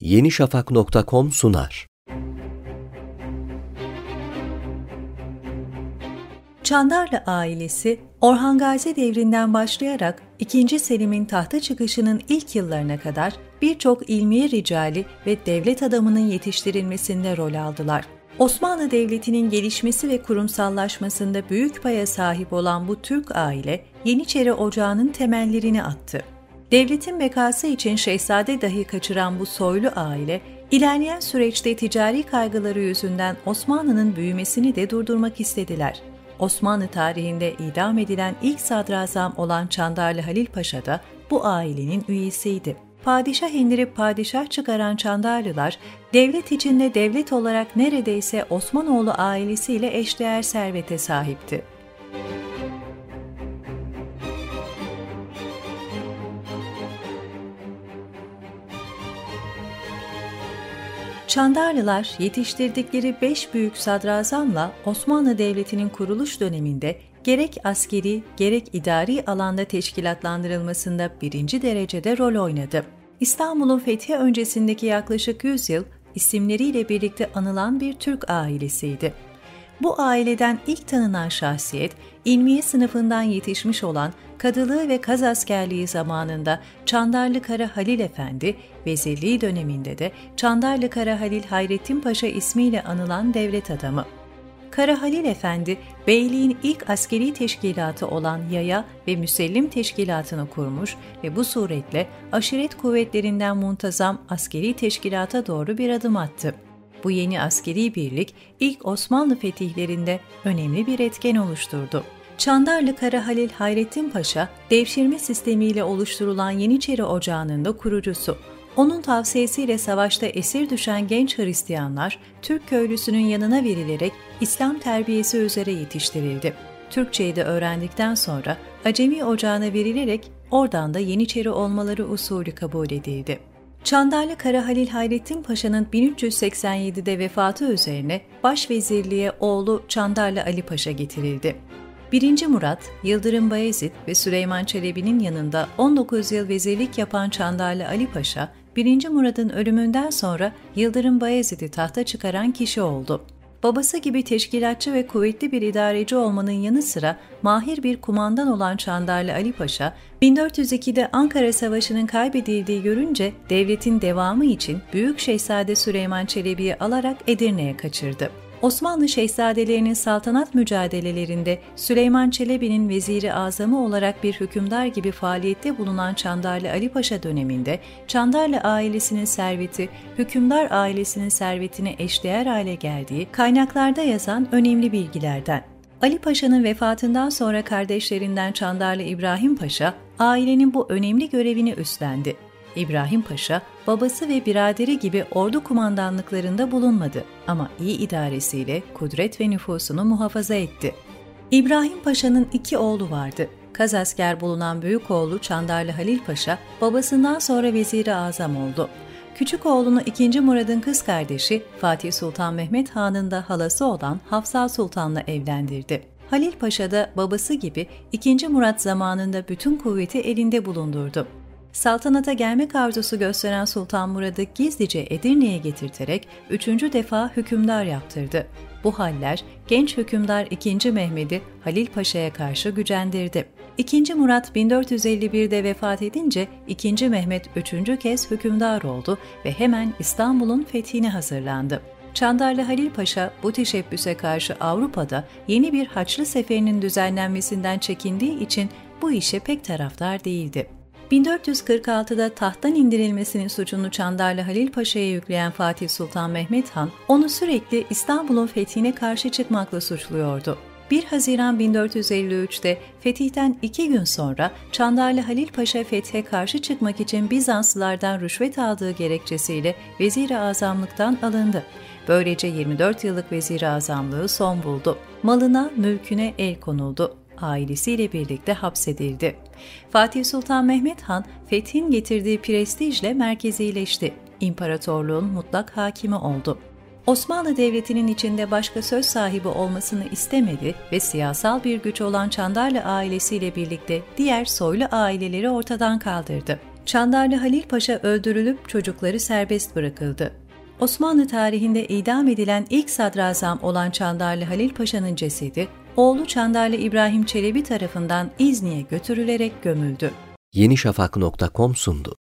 yenişafak.com sunar. Çandarlı ailesi, Orhan Gazi devrinden başlayarak 2. Selim'in tahta çıkışının ilk yıllarına kadar birçok ilmiye ricali ve devlet adamının yetiştirilmesinde rol aldılar. Osmanlı Devleti'nin gelişmesi ve kurumsallaşmasında büyük paya sahip olan bu Türk aile, Yeniçeri Ocağı'nın temellerini attı. Devletin bekası için şehzade dahi kaçıran bu soylu aile, ilerleyen süreçte ticari kaygıları yüzünden Osmanlı'nın büyümesini de durdurmak istediler. Osmanlı tarihinde idam edilen ilk sadrazam olan Çandarlı Halil Paşa da bu ailenin üyesiydi. Padişah indirip padişah çıkaran Çandarlılar, devlet içinde devlet olarak neredeyse Osmanoğlu ailesiyle eşdeğer servete sahipti. Çandarlılar yetiştirdikleri beş büyük sadrazamla Osmanlı Devleti'nin kuruluş döneminde gerek askeri gerek idari alanda teşkilatlandırılmasında birinci derecede rol oynadı. İstanbul'un fethi öncesindeki yaklaşık 100 yıl isimleriyle birlikte anılan bir Türk ailesiydi. Bu aileden ilk tanınan şahsiyet, ilmiye sınıfından yetişmiş olan kadılığı ve kaz askerliği zamanında Çandarlı Kara Halil Efendi, vezirliği döneminde de Çandarlı Kara Halil Hayrettin Paşa ismiyle anılan devlet adamı. Kara Halil Efendi, beyliğin ilk askeri teşkilatı olan Yaya ve Müsellim Teşkilatı'nı kurmuş ve bu suretle aşiret kuvvetlerinden muntazam askeri teşkilata doğru bir adım attı. Bu yeni askeri birlik ilk Osmanlı fetihlerinde önemli bir etken oluşturdu. Çandarlı Kara Halil Hayrettin Paşa, devşirme sistemiyle oluşturulan Yeniçeri Ocağı'nın da kurucusu. Onun tavsiyesiyle savaşta esir düşen genç Hristiyanlar, Türk köylüsünün yanına verilerek İslam terbiyesi üzere yetiştirildi. Türkçeyi de öğrendikten sonra Acemi Ocağı'na verilerek oradan da Yeniçeri olmaları usulü kabul edildi. Çandarlı Kara Halil Hayrettin Paşa'nın 1387'de vefatı üzerine başvezirliğe oğlu Çandarlı Ali Paşa getirildi. 1. Murat, Yıldırım Bayezid ve Süleyman Çelebi'nin yanında 19 yıl vezirlik yapan Çandarlı Ali Paşa, 1. Murad'ın ölümünden sonra Yıldırım Bayezid'i tahta çıkaran kişi oldu. Babası gibi teşkilatçı ve kuvvetli bir idareci olmanın yanı sıra mahir bir kumandan olan Çandarlı Ali Paşa, 1402'de Ankara Savaşı'nın kaybedildiği görünce devletin devamı için Büyük Şehzade Süleyman Çelebi'yi alarak Edirne'ye kaçırdı. Osmanlı şehzadelerinin saltanat mücadelelerinde Süleyman Çelebi'nin veziri azamı olarak bir hükümdar gibi faaliyette bulunan Çandarlı Ali Paşa döneminde Çandarlı ailesinin serveti, hükümdar ailesinin servetine eşdeğer hale geldiği kaynaklarda yazan önemli bilgilerden. Ali Paşa'nın vefatından sonra kardeşlerinden Çandarlı İbrahim Paşa, ailenin bu önemli görevini üstlendi. İbrahim Paşa, babası ve biraderi gibi ordu kumandanlıklarında bulunmadı ama iyi idaresiyle kudret ve nüfusunu muhafaza etti. İbrahim Paşa'nın iki oğlu vardı. Kazasker bulunan büyük oğlu Çandarlı Halil Paşa, babasından sonra veziri azam oldu. Küçük oğlunu 2. Murad'ın kız kardeşi Fatih Sultan Mehmet Han'ın da halası olan Hafsa Sultan'la evlendirdi. Halil Paşa da babası gibi 2. Murat zamanında bütün kuvveti elinde bulundurdu saltanata gelmek arzusu gösteren Sultan Murad'ı gizlice Edirne'ye getirterek üçüncü defa hükümdar yaptırdı. Bu haller genç hükümdar 2. Mehmet'i Halil Paşa'ya karşı gücendirdi. 2. Murat 1451'de vefat edince 2. Mehmet üçüncü kez hükümdar oldu ve hemen İstanbul'un fethine hazırlandı. Çandarlı Halil Paşa bu teşebbüse karşı Avrupa'da yeni bir Haçlı seferinin düzenlenmesinden çekindiği için bu işe pek taraftar değildi. 1446'da tahttan indirilmesinin suçunu Çandarlı Halil Paşa'ya yükleyen Fatih Sultan Mehmet Han, onu sürekli İstanbul'un fethine karşı çıkmakla suçluyordu. 1 Haziran 1453'te fetihten iki gün sonra Çandarlı Halil Paşa fethe karşı çıkmak için Bizanslılardan rüşvet aldığı gerekçesiyle vezir-i azamlıktan alındı. Böylece 24 yıllık vezir-i azamlığı son buldu. Malına, mülküne el konuldu ailesiyle birlikte hapsedildi. Fatih Sultan Mehmet Han, fethin getirdiği prestijle merkezileşti. İmparatorluğun mutlak hakimi oldu. Osmanlı Devleti'nin içinde başka söz sahibi olmasını istemedi ve siyasal bir güç olan Çandarlı ailesiyle birlikte diğer soylu aileleri ortadan kaldırdı. Çandarlı Halil Paşa öldürülüp çocukları serbest bırakıldı. Osmanlı tarihinde idam edilen ilk sadrazam olan Çandarlı Halil Paşa'nın cesedi, oğlu Çandarlı İbrahim Çelebi tarafından İzni'ye götürülerek gömüldü. yenişafak.com sundu.